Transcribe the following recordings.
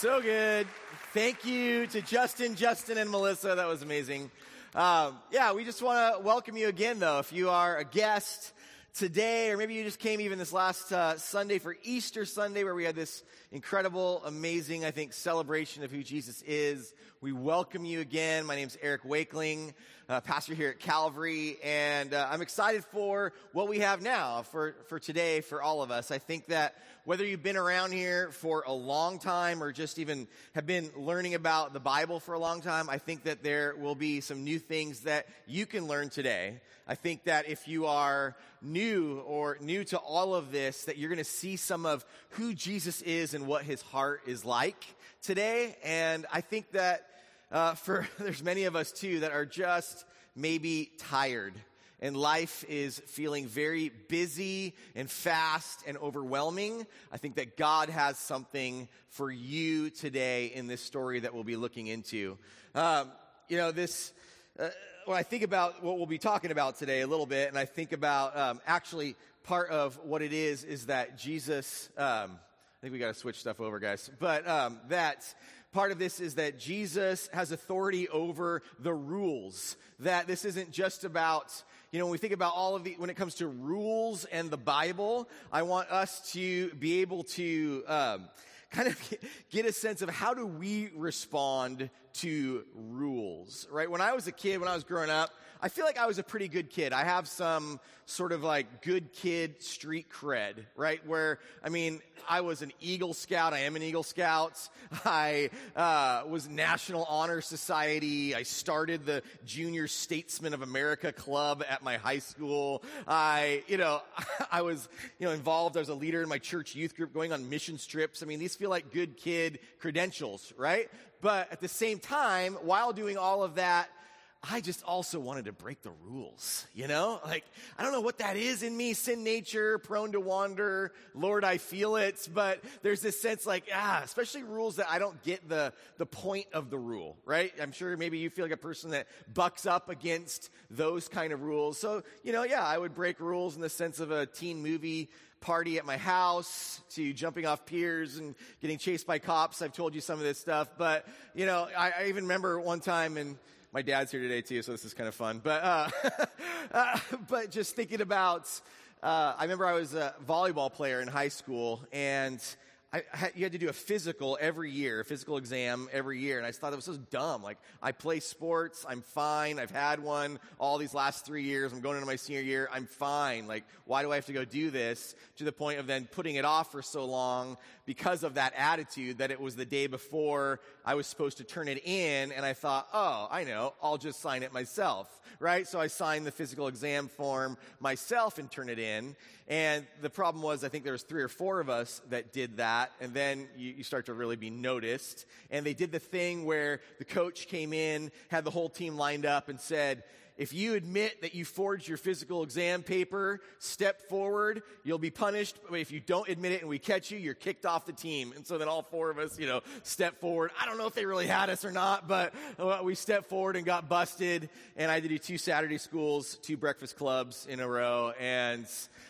So good. Thank you to Justin, Justin, and Melissa. That was amazing. Um, yeah, we just want to welcome you again, though. If you are a guest today, or maybe you just came even this last uh, Sunday for Easter Sunday, where we had this incredible, amazing, I think, celebration of who Jesus is. We welcome you again. My name is Eric Wakeling, uh, pastor here at Calvary, and uh, I'm excited for what we have now for, for today for all of us. I think that whether you've been around here for a long time or just even have been learning about the Bible for a long time, I think that there will be some new things that you can learn today. I think that if you are new or new to all of this, that you're going to see some of who Jesus is and what his heart is like today. And I think that uh, for there's many of us too that are just maybe tired and life is feeling very busy and fast and overwhelming, I think that God has something for you today in this story that we'll be looking into. Um, you know, this, uh, when I think about what we'll be talking about today a little bit, and I think about um, actually part of what it is, is that Jesus, um, I think we got to switch stuff over, guys, but um, that part of this is that Jesus has authority over the rules. That this isn't just about you know, when we think about all of the, when it comes to rules and the Bible, I want us to be able to um, kind of get a sense of how do we respond to rules, right? When I was a kid, when I was growing up, I feel like I was a pretty good kid. I have some sort of like good kid street cred, right? Where, I mean, I was an Eagle Scout. I am an Eagle Scout. I uh, was National Honor Society. I started the Junior Statesman of America Club at my high school. I, you know, I was, you know, involved. I was a leader in my church youth group going on mission trips. I mean, these feel like good kid credentials, right? But at the same time, while doing all of that, I just also wanted to break the rules, you know? Like, I don't know what that is in me, sin nature, prone to wander, Lord, I feel it, but there's this sense like, ah, especially rules that I don't get the, the point of the rule, right? I'm sure maybe you feel like a person that bucks up against those kind of rules. So, you know, yeah, I would break rules in the sense of a teen movie party at my house to jumping off piers and getting chased by cops. I've told you some of this stuff, but, you know, I, I even remember one time and, my dad's here today too, so this is kind of fun. But, uh, uh, but just thinking about, uh, I remember I was a volleyball player in high school, and I, you had to do a physical every year, a physical exam every year, and I thought that was so dumb. Like, I play sports, I'm fine, I've had one all these last three years, I'm going into my senior year, I'm fine. Like, why do I have to go do this? To the point of then putting it off for so long because of that attitude that it was the day before I was supposed to turn it in, and I thought, oh, I know, I'll just sign it myself, right? So I signed the physical exam form myself and turn it in, and the problem was, I think there was three or four of us that did that, and then you, you, start to really be noticed. And they did the thing where the coach came in, had the whole team lined up, and said, if you admit that you forged your physical exam paper, step forward. You'll be punished. But if you don't admit it and we catch you, you're kicked off the team. And so then all four of us, you know, step forward. I don't know if they really had us or not, but we stepped forward and got busted. And I had to do two Saturday schools, two breakfast clubs in a row. And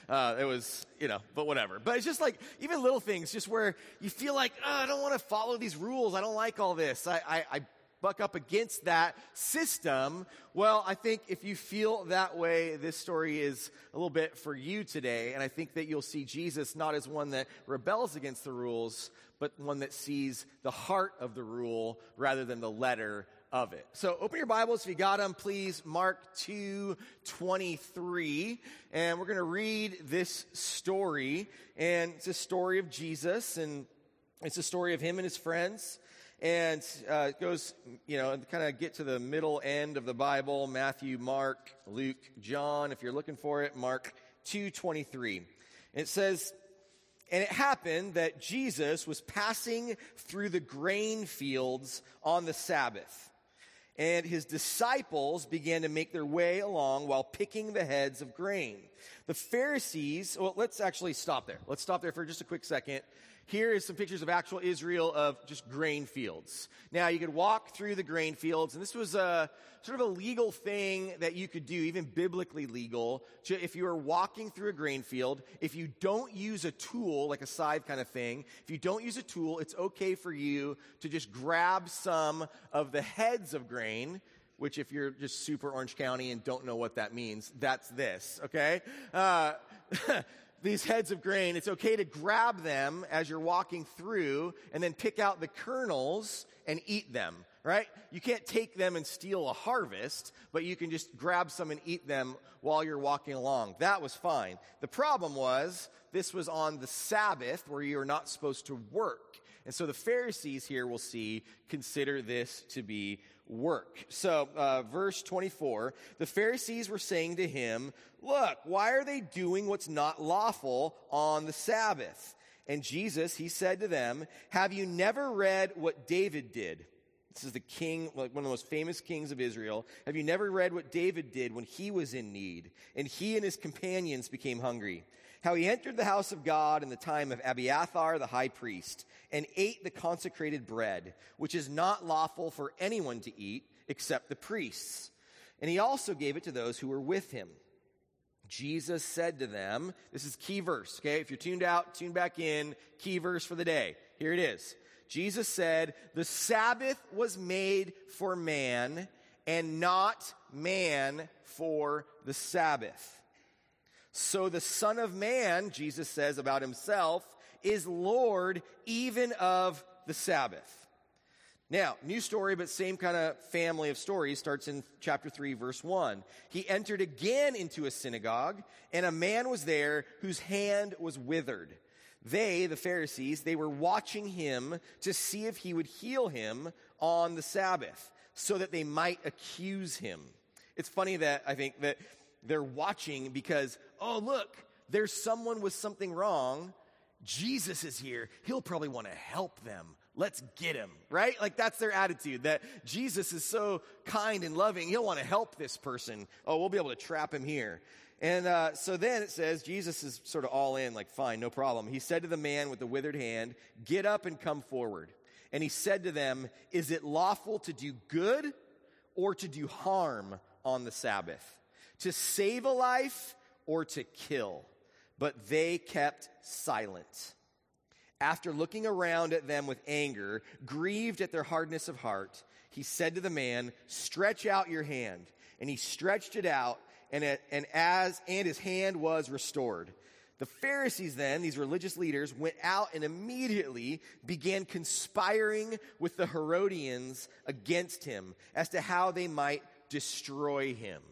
uh, it was, you know, but whatever. But it's just like, even little things, just where you feel like, oh, I don't want to follow these rules. I don't like all this. I, I, I buck up against that system. Well, I think if you feel that way, this story is a little bit for you today. And I think that you'll see Jesus not as one that rebels against the rules, but one that sees the heart of the rule rather than the letter of it. So open your Bibles if you got them, please. Mark 2 23. And we're going to read this story. And it's a story of Jesus, and it's a story of him and his friends. And uh, it goes, you know, kind of get to the middle end of the Bible Matthew, Mark, Luke, John. If you're looking for it, Mark 2 23. It says, and it happened that Jesus was passing through the grain fields on the Sabbath and his disciples began to make their way along while picking the heads of grain. The Pharisees, well, let's actually stop there. Let's stop there for just a quick second. Here is some pictures of actual Israel of just grain fields. Now, you could walk through the grain fields, and this was a sort of a legal thing that you could do, even biblically legal, to, if you were walking through a grain field. If you don't use a tool, like a scythe kind of thing, if you don't use a tool, it's okay for you to just grab some of the heads of grain which if you're just super Orange County and don't know what that means, that's this, okay? Uh, these heads of grain, it's okay to grab them as you're walking through and then pick out the kernels and eat them, right? You can't take them and steal a harvest, but you can just grab some and eat them while you're walking along. That was fine. The problem was this was on the Sabbath where you are not supposed to work. And so the Pharisees here, we'll see, consider this to be work. So, uh, verse 24 the Pharisees were saying to him, Look, why are they doing what's not lawful on the Sabbath? And Jesus, he said to them, Have you never read what David did? This is the king, like one of the most famous kings of Israel. Have you never read what David did when he was in need and he and his companions became hungry? How he entered the house of God in the time of Abiathar the high priest and ate the consecrated bread, which is not lawful for anyone to eat except the priests. And he also gave it to those who were with him. Jesus said to them, this is key verse, okay? If you're tuned out, tune back in, key verse for the day. Here it is. Jesus said, The Sabbath was made for man, and not man for the Sabbath. So the Son of Man, Jesus says about himself, is Lord even of the Sabbath. Now, new story, but same kind of family of stories starts in chapter 3, verse 1. He entered again into a synagogue, and a man was there whose hand was withered. They, the Pharisees, they were watching him to see if he would heal him on the Sabbath, so that they might accuse him. It's funny that I think that they're watching because, oh, look, there's someone with something wrong Jesus is here. He'll probably want to help them. Let's get him, right? Like that's their attitude that Jesus is so kind and loving. He'll want to help this person. Oh, we'll be able to trap him here. And uh, so then it says Jesus is sort of all in, like, fine, no problem. He said to the man with the withered hand, Get up and come forward. And he said to them, Is it lawful to do good or to do harm on the Sabbath? To save a life or to kill? but they kept silent. After looking around at them with anger, grieved at their hardness of heart, he said to the man, Stretch out your hand. And he stretched it out, and, it, and as and his hand was restored. The Pharisees then, these religious leaders, went out and immediately began conspiring with the Herodians against him as to how they might destroy him.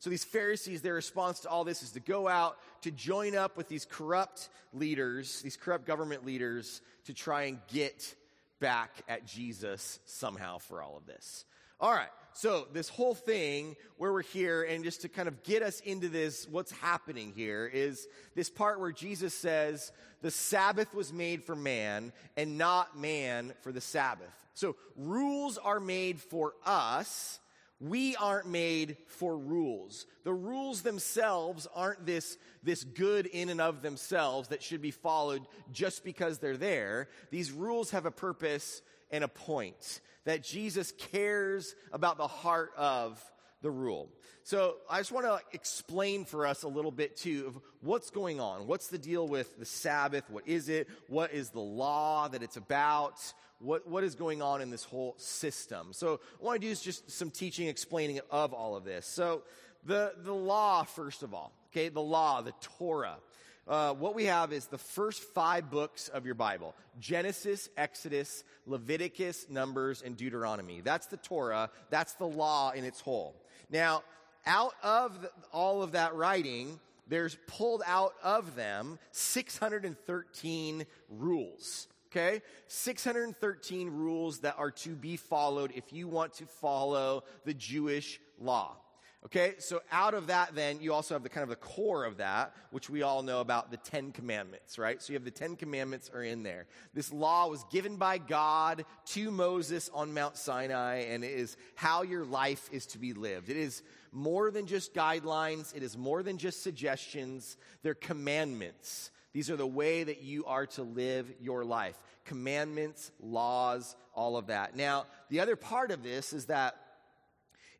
So these Pharisees, their response to all this is to go out to join up with these corrupt leaders, these corrupt government leaders, to try and get back at Jesus somehow for all of this. All right. So this whole thing where we're here and just to kind of get us into this, what's happening here is this part where Jesus says the Sabbath was made for man and not man for the Sabbath. So rules are made for us we aren't made for rules. The rules themselves aren't this, this good in and of themselves that should be followed just because they're there. These rules have a purpose and a point that Jesus cares about the heart of the rule. So I just want to explain for us a little bit too of what's going on. What's the deal with the Sabbath? What is it? What is the law that it's about? what, what is going on in this whole system. So I want to do is just some teaching, explaining of all of this. So the, the law, first of all, okay, the law, the Torah. Uh, what we have is the first five books of your Bible Genesis, Exodus, Leviticus, Numbers, and Deuteronomy. That's the Torah. That's the law in its whole. Now, out of the, all of that writing, there's pulled out of them 613 rules okay? 613 rules that are to be followed if you want to follow the Jewish law. Okay, so out of that, then you also have the kind of the core of that, which we all know about the Ten Commandments, right? So you have the Ten Commandments are in there. This law was given by God to Moses on Mount Sinai, and it is how your life is to be lived. It is more than just guidelines, it is more than just suggestions. They're commandments These are the way that you are to live your life. Commandments, laws, all of that. Now, the other part of this is that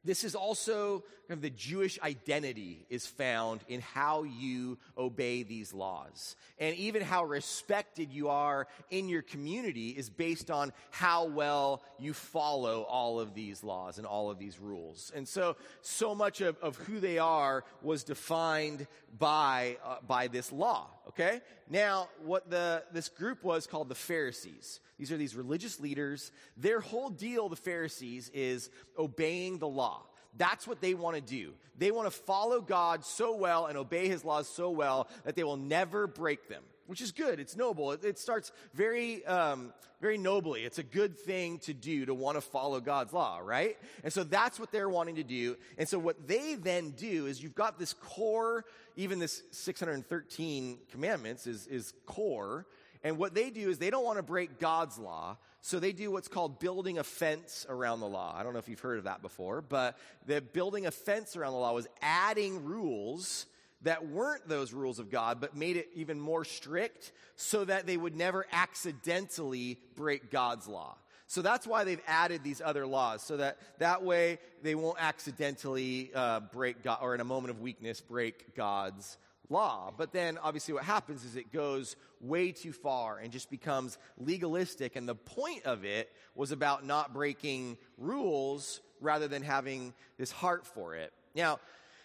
this is also kind of the Jewish identity is found in how you obey these laws. And even how respected you are in your community is based on how well you follow all of these laws and all of these rules. And so, so much of, of who they are was defined by, uh, by this law, okay? Now, what the, this group was called the Pharisees. These are these religious leaders. Their whole deal, the Pharisees, is obeying the law. That's what they want to do. They want to follow God so well and obey his laws so well that they will never break them, which is good. It's noble. It, it starts very, um, very nobly. It's a good thing to do to want to follow God's law, right? And so that's what they're wanting to do. And so what they then do is you've got this core, even this 613 commandments is, is core. And what they do is they don't want to break God's law. So they do what's called building a fence around the law. I don't know if you've heard of that before, but the building a fence around the law was adding rules that weren't those rules of God, but made it even more strict so that they would never accidentally break God's law. So that's why they've added these other laws, so that that way they won't accidentally uh, break God, or in a moment of weakness, break God's law. But then obviously what happens is it goes way too far and just becomes legalistic. And the point of it was about not breaking rules rather than having this heart for it. Now,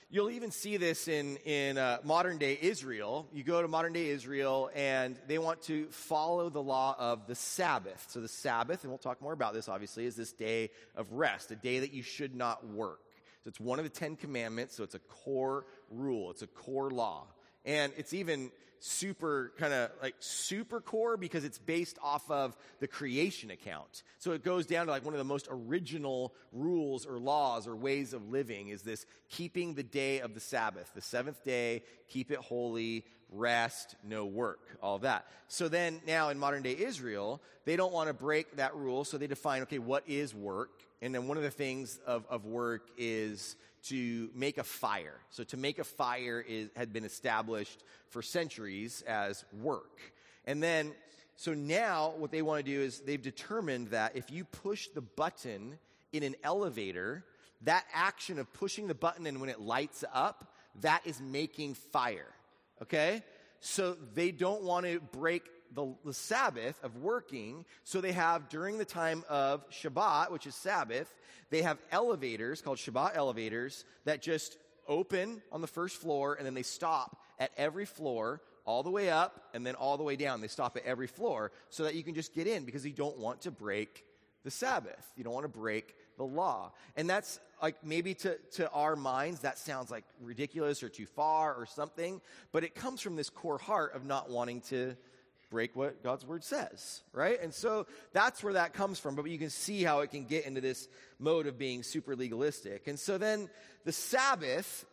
you'll even see this in, in uh, modern day Israel. You go to modern day Israel and they want to follow the law of the Sabbath. So the Sabbath, and we'll talk more about this obviously, is this day of rest, a day that you should not work. So it's one of the Ten Commandments, so it's a core rule, it's a core law. And it's even super kind of like super core because it's based off of the creation account. So it goes down to like one of the most original rules or laws or ways of living is this keeping the day of the Sabbath, the seventh day, keep it holy, rest, no work, all that. So then now in modern day Israel, they don't want to break that rule, so they define, okay, what is work? And then one of the things of, of work is to make a fire. So to make a fire is, had been established for centuries as work. And then, so now what they want to do is they've determined that if you push the button in an elevator, that action of pushing the button and when it lights up, that is making fire. Okay? So they don't want to break the, the Sabbath of working. So they have during the time of Shabbat, which is Sabbath, they have elevators called Shabbat elevators that just open on the first floor and then they stop at every floor all the way up and then all the way down. They stop at every floor so that you can just get in because you don't want to break the Sabbath. You don't want to break the law. And that's like maybe to, to our minds, that sounds like ridiculous or too far or something, but it comes from this core heart of not wanting to break what God's word says, right? And so that's where that comes from. But you can see how it can get into this mode of being super legalistic. And so then the Sabbath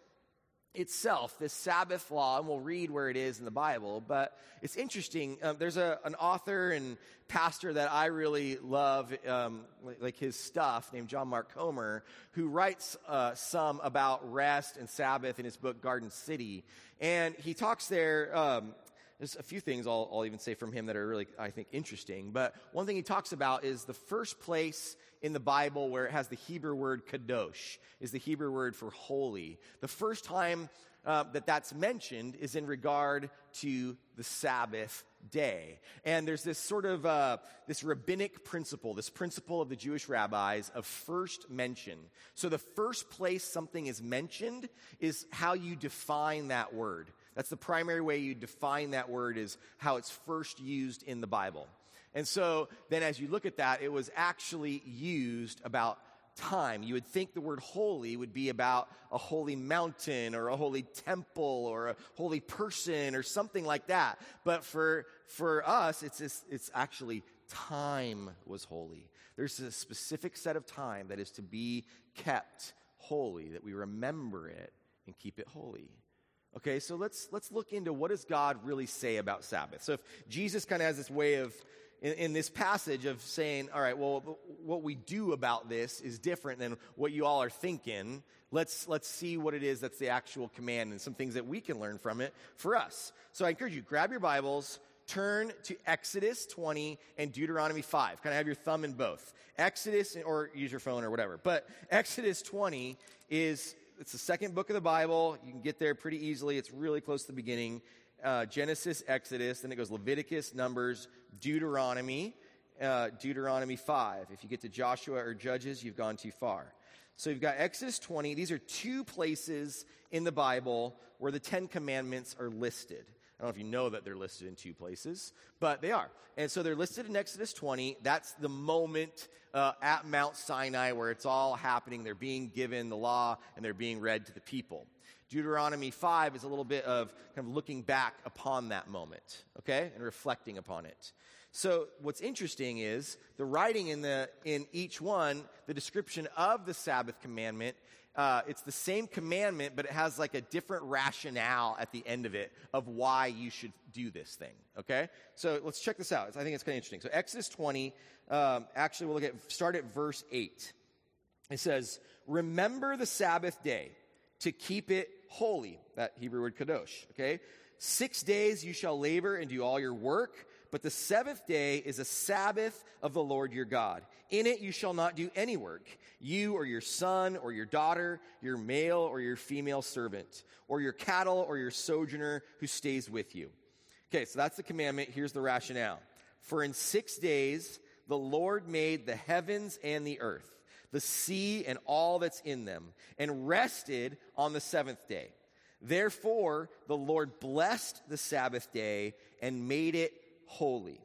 itself, this Sabbath law, and we'll read where it is in the Bible, but it's interesting. Um, there's a, an author and pastor that I really love, um, like, like, his stuff, named John Mark Comer, who writes uh, some about rest and Sabbath in his book Garden City. And he talks there um, there's a few things I'll, I'll, even say from him that are really, I think, interesting. But one thing he talks about is the first place in the Bible where it has the Hebrew word kadosh, is the Hebrew word for holy. The first time uh, that that's mentioned is in regard to the Sabbath day. And there's this sort of uh, this rabbinic principle, this principle of the Jewish rabbis of first mention. So the first place something is mentioned is how you define that word. That's the primary way you define that word is how it's first used in the Bible. And so then as you look at that, it was actually used about time. You would think the word holy would be about a holy mountain or a holy temple or a holy person or something like that. But for, for us, it's, just, it's actually time was holy. There's a specific set of time that is to be kept holy, that we remember it and keep it holy. Okay, so let's let's look into what does God really say about Sabbath. So if Jesus kind of has this way of in, in, this passage of saying, all right, well, what we do about this is different than what you all are thinking. Let's, let's see what it is that's the actual command and some things that we can learn from it for us. So I encourage you, grab your Bibles, turn to Exodus 20 and Deuteronomy 5. Kind of have your thumb in both. Exodus, or use your phone or whatever. But Exodus 20 is, it's the second book of the Bible. You can get there pretty easily. It's really close to the beginning uh, Genesis, Exodus, then it goes Leviticus, Numbers, Deuteronomy, uh, Deuteronomy 5. If you get to Joshua or Judges, you've gone too far. So you've got Exodus 20. These are two places in the Bible where the Ten Commandments are listed. I don't know if you know that they're listed in two places, but they are. And so they're listed in Exodus 20. That's the moment uh, at Mount Sinai where it's all happening. They're being given the law and they're being read to the people. Deuteronomy 5 is a little bit of kind of looking back upon that moment, okay, and reflecting upon it. So what's interesting is the writing in the in each one, the description of the Sabbath commandment. Uh, it's the same commandment, but it has like a different rationale at the end of it of why you should do this thing. Okay, so let's check this out. I think it's kind of interesting. So Exodus 20, um, actually, we'll look at start at verse 8. It says, "Remember the Sabbath day to keep it holy. That Hebrew word kadosh, okay? Six days you shall labor and do all your work, but the seventh day is a Sabbath of the Lord your God. In it you shall not do any work, you or your son or your daughter, your male or your female servant, or your cattle or your sojourner who stays with you. Okay, so that's the commandment. Here's the rationale. For in six days the Lord made the heavens and the earth the sea and all that's in them, and rested on the seventh day. Therefore, the Lord blessed the Sabbath day and made it holy.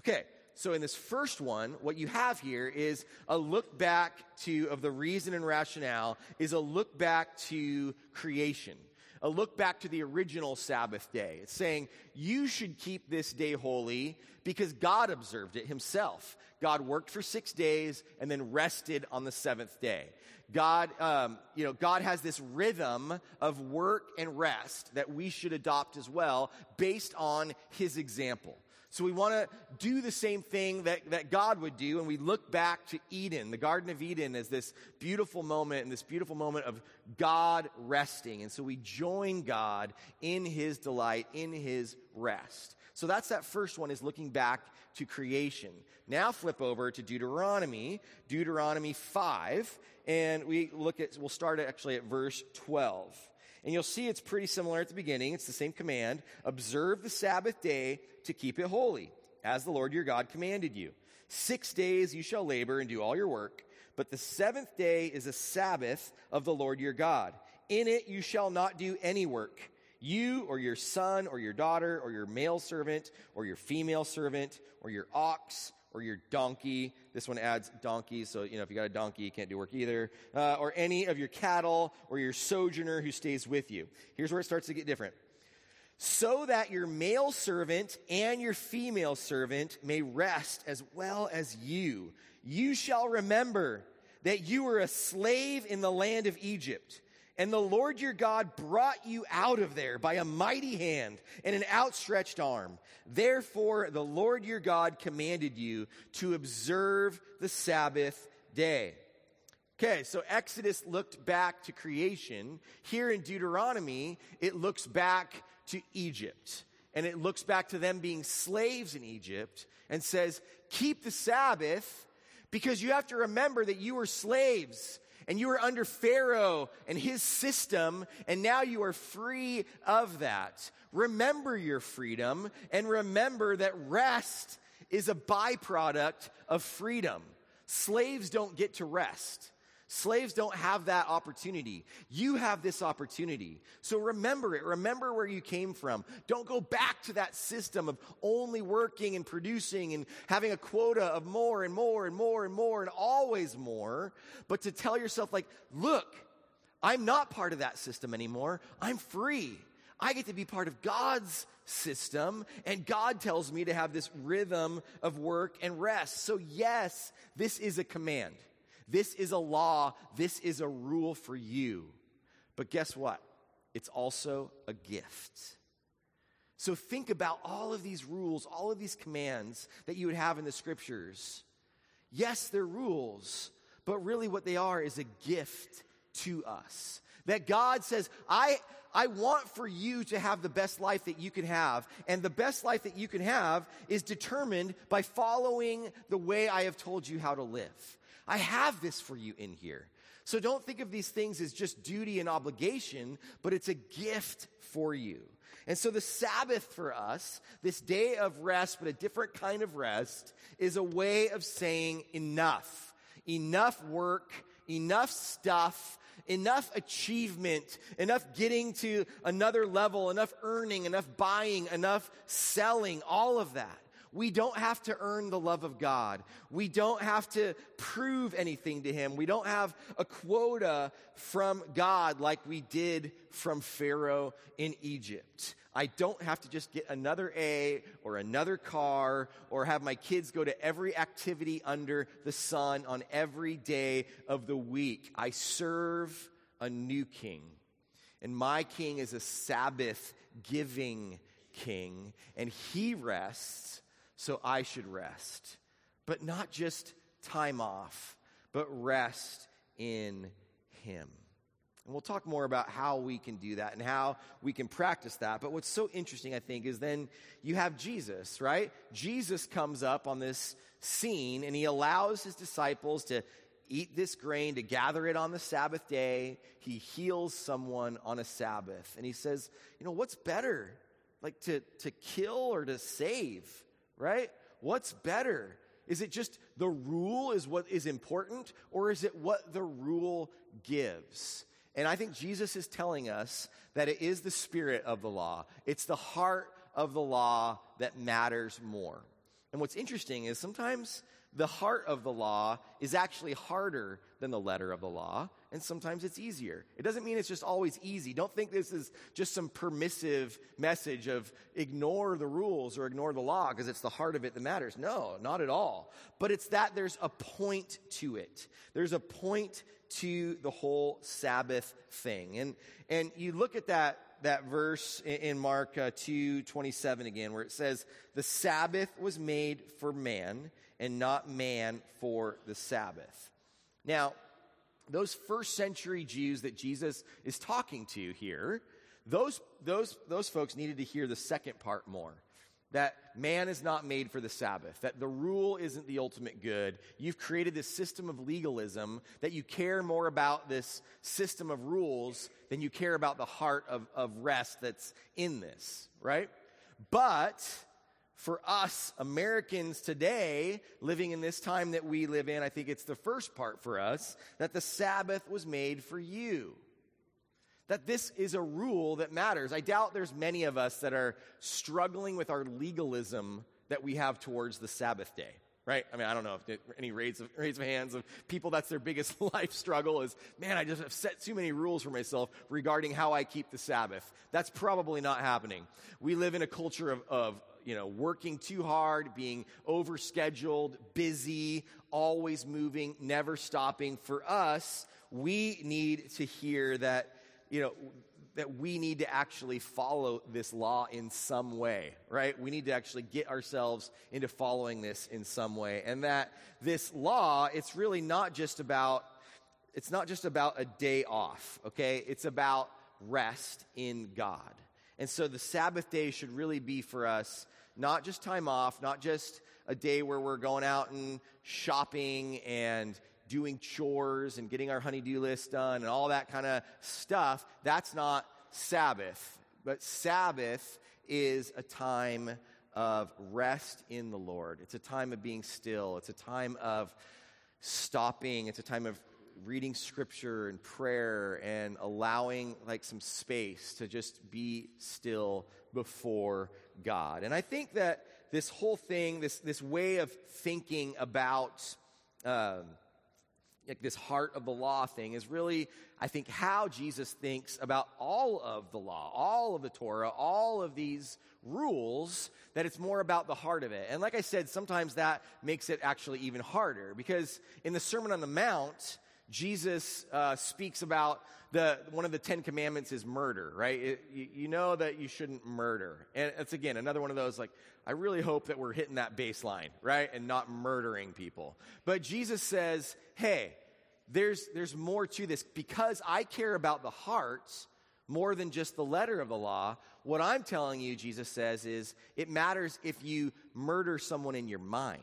Okay, so in this first one, what you have here is a look back to, of the reason and rationale, is a look back to creation a look back to the original Sabbath day. It's saying you should keep this day holy because God observed it himself. God worked for six days and then rested on the seventh day. God, um, you know, God has this rhythm of work and rest that we should adopt as well based on his example. So we want to do the same thing that, that God would do, and we look back to Eden, the Garden of Eden, as this beautiful moment and this beautiful moment of God resting. And so we join God in his delight, in his rest. So that's that first one is looking back to creation. Now flip over to Deuteronomy, Deuteronomy 5, and we look at, we'll start actually at verse 12. And you'll see it's pretty similar at the beginning. It's the same command. Observe the Sabbath day to keep it holy, as the Lord your God commanded you. Six days you shall labor and do all your work, but the seventh day is a Sabbath of the Lord your God. In it you shall not do any work. You or your son or your daughter or your male servant or your female servant or your ox or your donkey. This one adds donkey, so you know if you got a donkey, you can't do work either. Uh, or any of your cattle or your sojourner who stays with you. Here's where it starts to get different. So that your male servant and your female servant may rest as well as you. You shall remember that you were a slave in the land of Egypt and the Lord your God brought you out of there by a mighty hand and an outstretched arm. Therefore, the Lord your God commanded you to observe the Sabbath day. Okay, so Exodus looked back to creation. Here in Deuteronomy, it looks back to Egypt. And it looks back to them being slaves in Egypt and says, keep the Sabbath because you have to remember that you were slaves and you were under Pharaoh and his system, and now you are free of that. Remember your freedom and remember that rest is a byproduct of freedom. Slaves don't get to rest. Slaves don't have that opportunity. You have this opportunity. So remember it. Remember where you came from. Don't go back to that system of only working and producing and having a quota of more and more and more and more and always more, but to tell yourself, like, look, I'm not part of that system anymore. I'm free. I get to be part of God's system, and God tells me to have this rhythm of work and rest. So, yes, this is a command. This is a law. This is a rule for you. But guess what? It's also a gift. So think about all of these rules, all of these commands that you would have in the scriptures. Yes, they're rules, but really what they are is a gift to us. That God says, I, I want for you to have the best life that you can have. And the best life that you can have is determined by following the way I have told you how to live. I have this for you in here. So don't think of these things as just duty and obligation, but it's a gift for you. And so the Sabbath for us, this day of rest, but a different kind of rest, is a way of saying enough. Enough work, enough stuff, enough achievement, enough getting to another level, enough earning, enough buying, enough selling, all of that. We don't have to earn the love of God. We don't have to prove anything to Him. We don't have a quota from God like we did from Pharaoh in Egypt. I don't have to just get another A or another car or have my kids go to every activity under the sun on every day of the week. I serve a new king. And my king is a Sabbath giving king, and he rests so I should rest. But not just time off, but rest in Him. And we'll talk more about how we can do that and how we can practice that. But what's so interesting, I think, is then you have Jesus, right? Jesus comes up on this scene and he allows his disciples to eat this grain, to gather it on the Sabbath day. He heals someone on a Sabbath. And he says, you know, what's better? Like to, to kill or to save? Right? What's better? Is it just the rule is what is important, or is it what the rule gives? And I think Jesus is telling us that it is the spirit of the law, it's the heart of the law that matters more. And what's interesting is sometimes the heart of the law is actually harder than the letter of the law, and sometimes it's easier. It doesn't mean it's just always easy. Don't think this is just some permissive message of ignore the rules or ignore the law because it's the heart of it that matters. No, not at all. But it's that there's a point to it. There's a point to the whole Sabbath thing. And, and you look at that that verse in Mark uh, 2 27 again, where it says, The Sabbath was made for man, and not man for the Sabbath. Now, those first century Jews that Jesus is talking to here, those, those, those folks needed to hear the second part more. That man is not made for the Sabbath, that the rule isn't the ultimate good. You've created this system of legalism, that you care more about this system of rules than you care about the heart of, of rest that's in this, right? But for us Americans today, living in this time that we live in, I think it's the first part for us that the Sabbath was made for you. That this is a rule that matters. I doubt there's many of us that are struggling with our legalism that we have towards the Sabbath day right? I mean, I don't know if any raise of, raise of hands of people that's their biggest life struggle is, man, I just have set too many rules for myself regarding how I keep the Sabbath. That's probably not happening. We live in a culture of, of you know, working too hard, being overscheduled, busy, always moving, never stopping. For us, we need to hear that, you know, that we need to actually follow this law in some way, right? We need to actually get ourselves into following this in some way. And that this law, it's really not just about it's not just about a day off, okay? It's about rest in God. And so the Sabbath day should really be for us not just time off, not just a day where we're going out and shopping and doing chores and getting our honeydew list done and all that kind of stuff. That's not Sabbath. But Sabbath is a time of rest in the Lord. It's a time of being still. It's a time of stopping. It's a time of reading scripture and prayer and allowing like some space to just be still before God. And I think that this whole thing, this, this way of thinking about um, like this heart of the law thing is really, I think, how Jesus thinks about all of the law, all of the Torah, all of these rules, that it's more about the heart of it. And like I said, sometimes that makes it actually even harder because in the Sermon on the Mount, Jesus uh, speaks about the, one of the Ten Commandments is murder, right? It, you, know that you shouldn't murder. And it's again another one of those like, I really hope that we're hitting that baseline, right? And not murdering people. But Jesus says, hey, there's, there's more to this. Because I care about the hearts more than just the letter of the law, what I'm telling you, Jesus says, is it matters if you murder someone in your mind.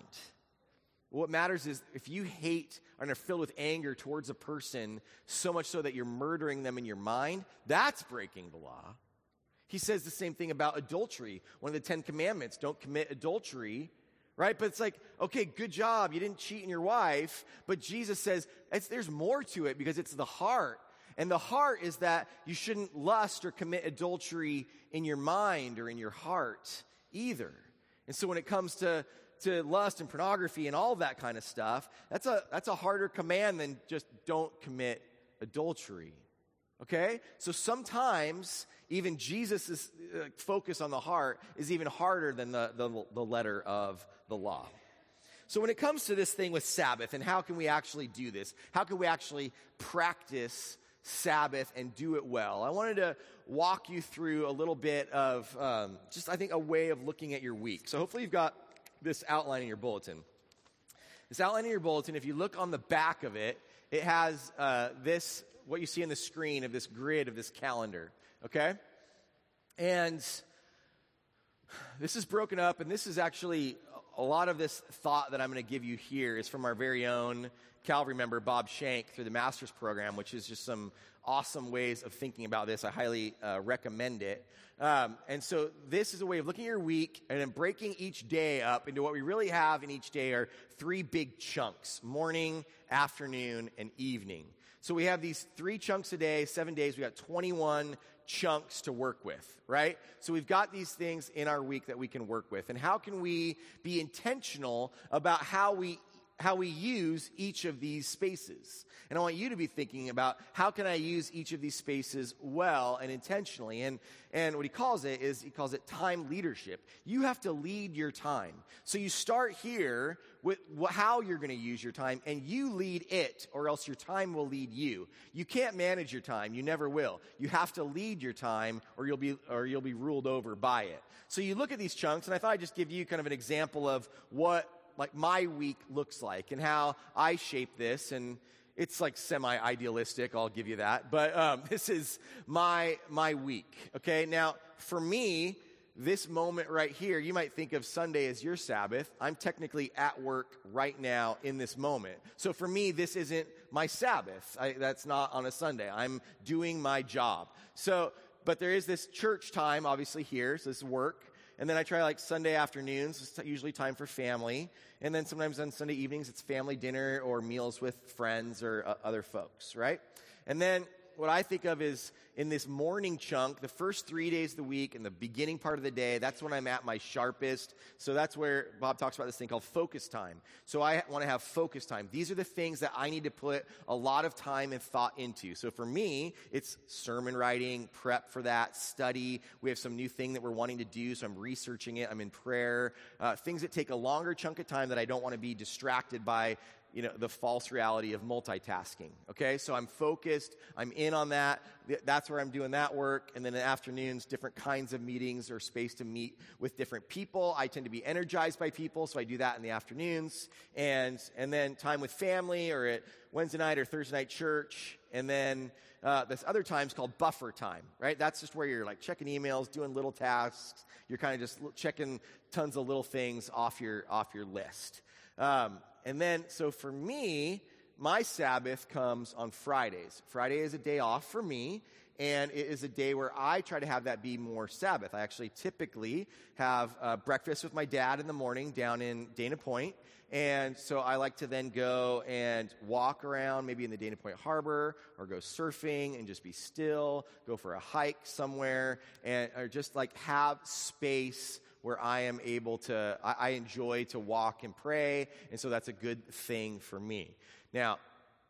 What matters is if you hate and are filled with anger towards a person so much so that you're murdering them in your mind, that's breaking the law. He says the same thing about adultery. One of the Ten Commandments don't commit adultery, right? But it's like, okay, good job. You didn't cheat on your wife. But Jesus says there's more to it because it's the heart. And the heart is that you shouldn't lust or commit adultery in your mind or in your heart either. And so when it comes to to lust and pornography and all that kind of stuff, that's a, that's a harder command than just don't commit adultery. Okay? So sometimes even Jesus' uh, focus on the heart is even harder than the, the, the letter of the law. So when it comes to this thing with Sabbath and how can we actually do this? How can we actually practice Sabbath and do it well? I wanted to walk you through a little bit of um, just, I think, a way of looking at your week. So hopefully you've got this outline in your bulletin. This outline in your bulletin, if you look on the back of it, it has uh, this, what you see on the screen of this grid of this calendar, okay? And this is broken up, and this is actually a lot of this thought that I'm going to give you here is from our very own Calvary member, Bob Shank, through the master's program, which is just some awesome ways of thinking about this. I highly uh, recommend it. Um, and so, this is a way of looking at your week and then breaking each day up into what we really have in each day are three big chunks morning, afternoon, and evening. So, we have these three chunks a day, seven days. We got 21 chunks to work with, right? So we've got these things in our week that we can work with. And how can we be intentional about how we how we use each of these spaces. And I want you to be thinking about how can I use each of these spaces well and intentionally. And, and what he calls it is he calls it time leadership. You have to lead your time. So you start here with how you're going to use your time and you lead it or else your time will lead you. You can't manage your time. You never will. You have to lead your time or you'll be, or you'll be ruled over by it. So you look at these chunks and I thought I'd just give you kind of an example of what like my week looks like and how I shape this. And it's like semi idealistic, I'll give you that. But um, this is my, my week. Okay. Now, for me, this moment right here, you might think of Sunday as your Sabbath. I'm technically at work right now in this moment. So for me, this isn't my Sabbath. I, that's not on a Sunday. I'm doing my job. So, but there is this church time, obviously, here. So this work. And then I try like Sunday afternoons. It's usually time for family. And then sometimes on Sunday evenings, it's family dinner or meals with friends or uh, other folks, right? And then what I think of is in this morning chunk, the first three days of the week and the beginning part of the day, that's when I'm at my sharpest. So that's where Bob talks about this thing called focus time. So I want to have focus time. These are the things that I need to put a lot of time and thought into. So for me, it's sermon writing, prep for that, study. We have some new thing that we're wanting to do, so I'm researching it. I'm in prayer. Uh, things that take a longer chunk of time that I don't want to be distracted by you know, the false reality of multitasking. Okay, so I'm focused, I'm in on that. That's where I'm doing that work. And then in the afternoons, different kinds of meetings or space to meet with different people. I tend to be energized by people, so I do that in the afternoons. And, and then time with family or at Wednesday night or Thursday night church. And then uh, this other time's called buffer time, right? That's just where you're like checking emails, doing little tasks. You're kind of just checking tons of little things off your, off your list. Um, and then, so for me, my Sabbath comes on Fridays. Friday is a day off for me, and it is a day where I try to have that be more Sabbath. I actually typically have uh, breakfast with my dad in the morning down in Dana Point, and so I like to then go and walk around, maybe in the Dana Point Harbor, or go surfing and just be still, go for a hike somewhere, and or just like have space where I am able to, I, I enjoy to walk and pray, and so that's a good thing for me. Now,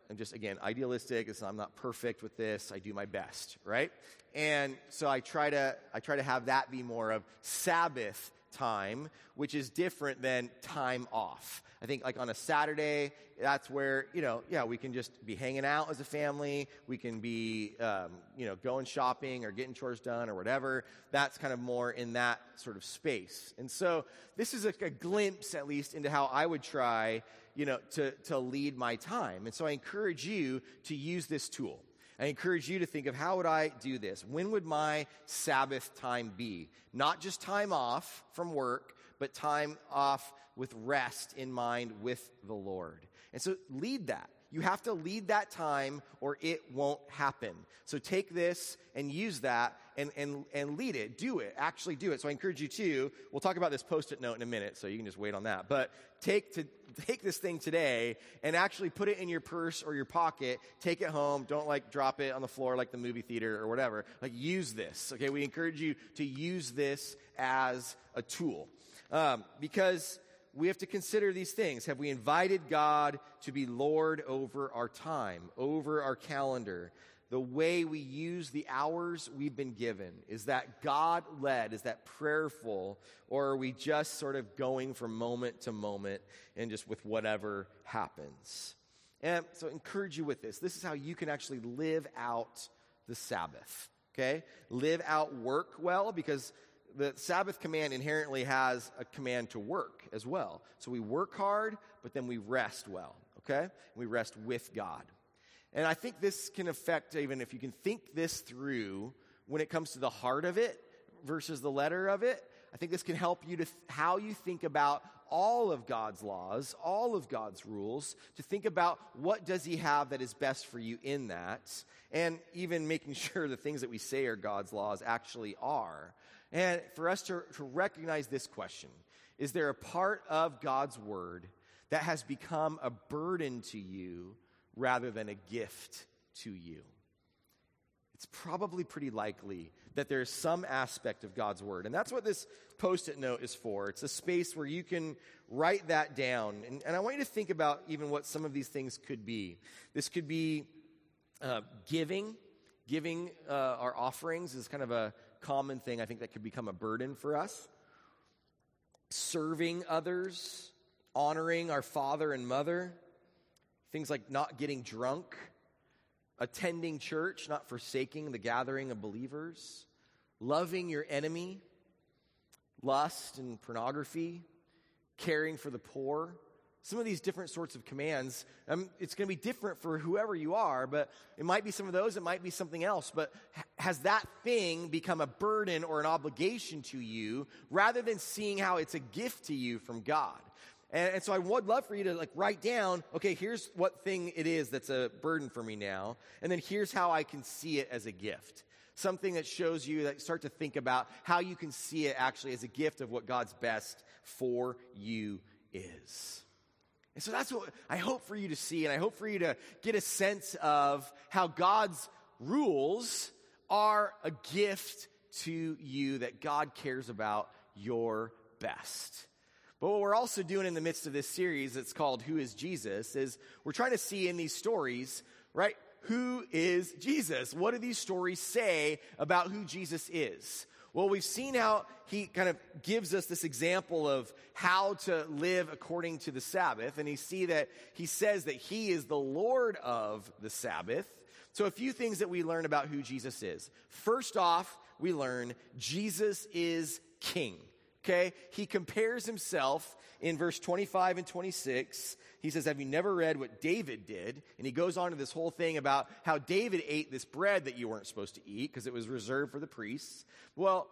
I'm just, again, idealistic. I'm not perfect with this. I do my best, right? And so I try to, I try to have that be more of Sabbath time, which is different than time off. I think like on a Saturday, that's where, you know, yeah, we can just be hanging out as a family. We can be, um, you know, going shopping or getting chores done or whatever. That's kind of more in that sort of space. And so this is a, a glimpse, at least, into how I would try, you know, to, to lead my time. And so I encourage you to use this tool. I encourage you to think of how would I do this? When would my Sabbath time be? Not just time off from work, but time off with rest in mind with the Lord. And so lead that. You have to lead that time or it won't happen. So take this and use that and, and, and lead it. Do it. Actually do it. So I encourage you to. We'll talk about this post it note in a minute, so you can just wait on that. But take to take this thing today and actually put it in your purse or your pocket. Take it home. Don't like drop it on the floor like the movie theater or whatever. Like use this. Okay. We encourage you to use this as a tool. Um, because we have to consider these things. Have we invited God to be Lord over our time, over our calendar? The way we use the hours we've been given? Is that God led? Is that prayerful? Or are we just sort of going from moment to moment and just with whatever happens? And so I encourage you with this. This is how you can actually live out the Sabbath. Okay? Live out work well because the Sabbath command inherently has a command to work as well. So we work hard, but then we rest well, okay? We rest with God. And I think this can affect, even if you can think this through when it comes to the heart of it versus the letter of it, I think this can help you to th- how you think about all of God's laws, all of God's rules, to think about what does he have that is best for you in that, and even making sure the things that we say are God's laws actually are. And for us to, to recognize this question is there a part of God's word that has become a burden to you rather than a gift to you? It's probably pretty likely that there's some aspect of God's word. And that's what this post it note is for. It's a space where you can write that down. And, and I want you to think about even what some of these things could be. This could be uh, giving. Giving uh, our offerings is kind of a common thing I think that could become a burden for us. Serving others, honoring our father and mother, things like not getting drunk, attending church, not forsaking the gathering of believers, loving your enemy, lust and pornography, caring for the poor some of these different sorts of commands. Um, it's going to be different for whoever you are, but it might be some of those, it might be something else. But has that thing become a burden or an obligation to you rather than seeing how it's a gift to you from God? And, and so I would love for you to like write down, okay, here's what thing it is that's a burden for me now, and then here's how I can see it as a gift. Something that shows you that you start to think about how you can see it actually as a gift of what God's best for you is. And so that's what I hope for you to see, and I hope for you to get a sense of how God's rules are a gift to you, that God cares about your best. But what we're also doing in the midst of this series that's called Who is Jesus is we're trying to see in these stories, right? Who is Jesus? What do these stories say about who Jesus is? Well, we've seen how he kind of gives us this example of how to live according to the Sabbath. And you see that he says that he is the Lord of the Sabbath. So, a few things that we learn about who Jesus is. First off, we learn Jesus is king. Okay? He compares himself in verse 25 and 26. He says, Have you never read what David did? And he goes on to this whole thing about how David ate this bread that you weren't supposed to eat because it was reserved for the priests. Well,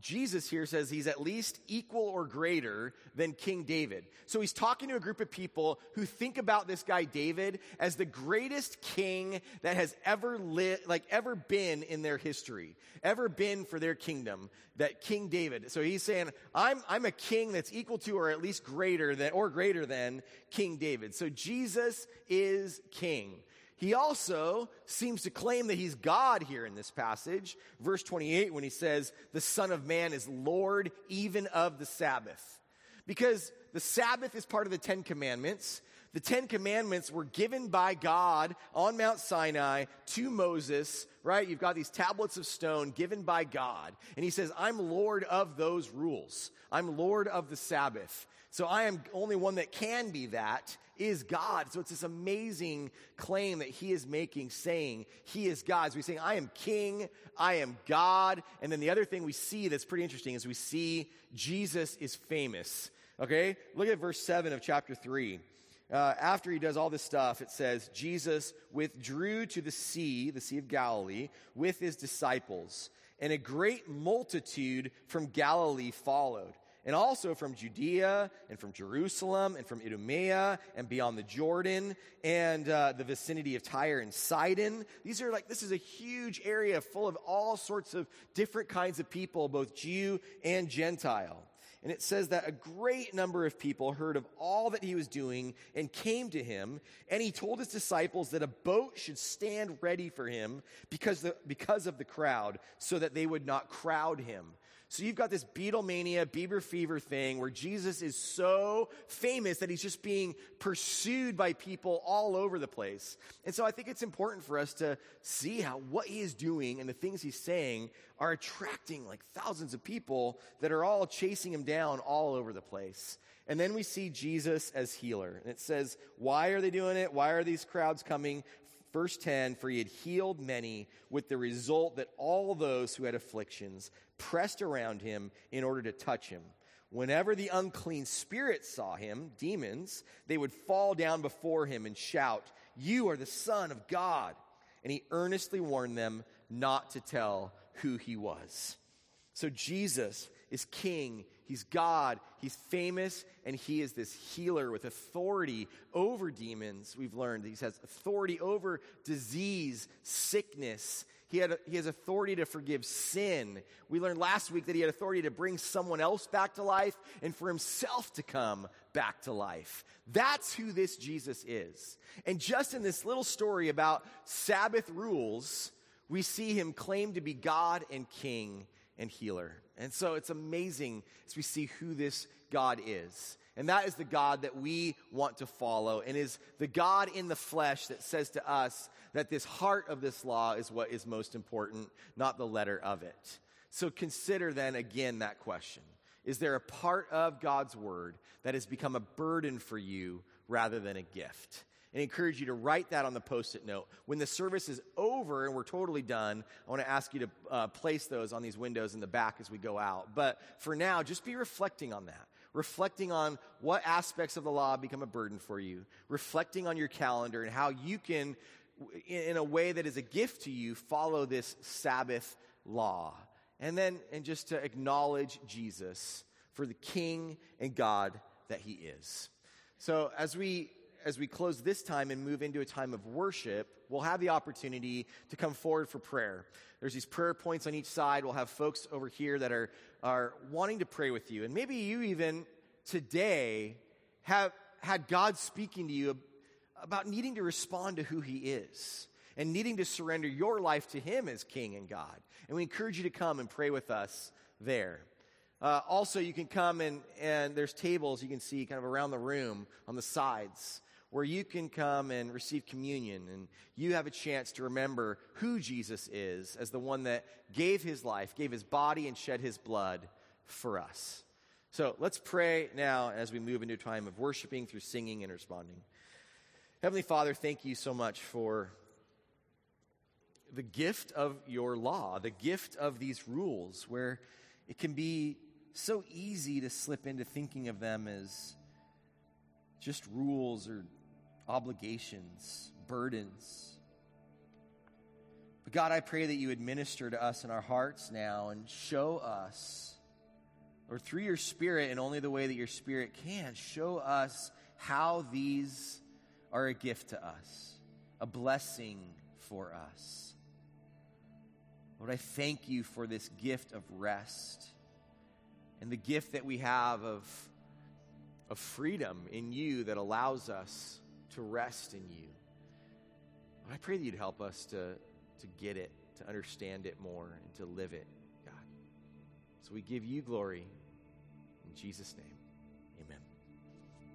Jesus here says he's at least equal or greater than King David. So he's talking to a group of people who think about this guy David as the greatest king that has ever lived, like ever been in their history, ever been for their kingdom, that King David. So he's saying, I'm, I'm a king that's equal to or at least greater than, or greater than King David. So Jesus is king. He also seems to claim that he's God here in this passage. Verse 28, when he says, The Son of Man is Lord even of the Sabbath. Because the Sabbath is part of the Ten Commandments. The Ten Commandments were given by God on Mount Sinai to Moses, right? You've got these tablets of stone given by God. And he says, I'm Lord of those rules. I'm Lord of the Sabbath. So I am only one that can be that is God. So it's this amazing claim that he is making, saying he is God. So he's saying, I am king, I am God. And then the other thing we see that's pretty interesting is we see Jesus is famous. Okay? Look at verse 7 of chapter 3 uh, after he does all this stuff, it says, Jesus withdrew to the sea, the Sea of Galilee, with his disciples, and a great multitude from Galilee followed. And also from Judea and from Jerusalem and from Idumea and beyond the Jordan and uh, the vicinity of Tyre and Sidon. These are like, this is a huge area full of all sorts of different kinds of people, both Jew and Gentile. And it says that a great number of people heard of all that he was doing and came to him. And he told his disciples that a boat should stand ready for him because, the, because of the crowd, so that they would not crowd him. So you've got this Beatlemania, Bieber fever thing where Jesus is so famous that he's just being pursued by people all over the place. And so I think it's important for us to see how what he is doing and the things he's saying are attracting like thousands of people that are all chasing him down all over the place. And then we see Jesus as healer. And it says, why are they doing it? Why are these crowds coming? Verse 10 For he had healed many, with the result that all those who had afflictions pressed around him in order to touch him. Whenever the unclean spirits saw him, demons, they would fall down before him and shout, You are the Son of God. And he earnestly warned them not to tell who he was. So Jesus is king. He's God. He's famous. And he is this healer with authority over demons. We've learned he has authority over disease, sickness. He, had, he has authority to forgive sin. We learned last week that he had authority to bring someone else back to life and for himself to come back to life. That's who this Jesus is. And just in this little story about Sabbath rules, we see him claim to be God and King and healer. And so it's amazing as we see who this God is. And that is the God that we want to follow, and is the God in the flesh that says to us that this heart of this law is what is most important, not the letter of it. So consider then again that question Is there a part of God's word that has become a burden for you rather than a gift? And encourage you to write that on the post it note. When the service is over and we're totally done, I want to ask you to uh, place those on these windows in the back as we go out. But for now, just be reflecting on that. Reflecting on what aspects of the law become a burden for you. Reflecting on your calendar and how you can, in a way that is a gift to you, follow this Sabbath law. And then, and just to acknowledge Jesus for the King and God that He is. So as we as we close this time and move into a time of worship, we'll have the opportunity to come forward for prayer. There's these prayer points on each side. We'll have folks over here that are, are wanting to pray with you. And maybe you even today have had God speaking to you about needing to respond to who He is and needing to surrender your life to Him as King and God. And we encourage you to come and pray with us there. Uh, also, you can come and, and there's tables you can see kind of around the room on the sides where you can come and receive communion and you have a chance to remember who Jesus is as the one that gave his life, gave his body, and shed his blood for us. So let's pray now as we move into a time of worshiping through singing and responding. Heavenly Father, thank you so much for the gift of your law, the gift of these rules, where it can be so easy to slip into thinking of them as just rules or obligations, burdens. But God, I pray that you administer to us in our hearts now and show us, or through your Spirit, and only the way that your Spirit can, show us how these are a gift to us, a blessing for us. Lord, I thank you for this gift of rest and the gift that we have of, of freedom in you that allows us to rest in you. I pray that you'd help us to, to get it, to understand it more, and to live it, God. So we give you glory in Jesus' name.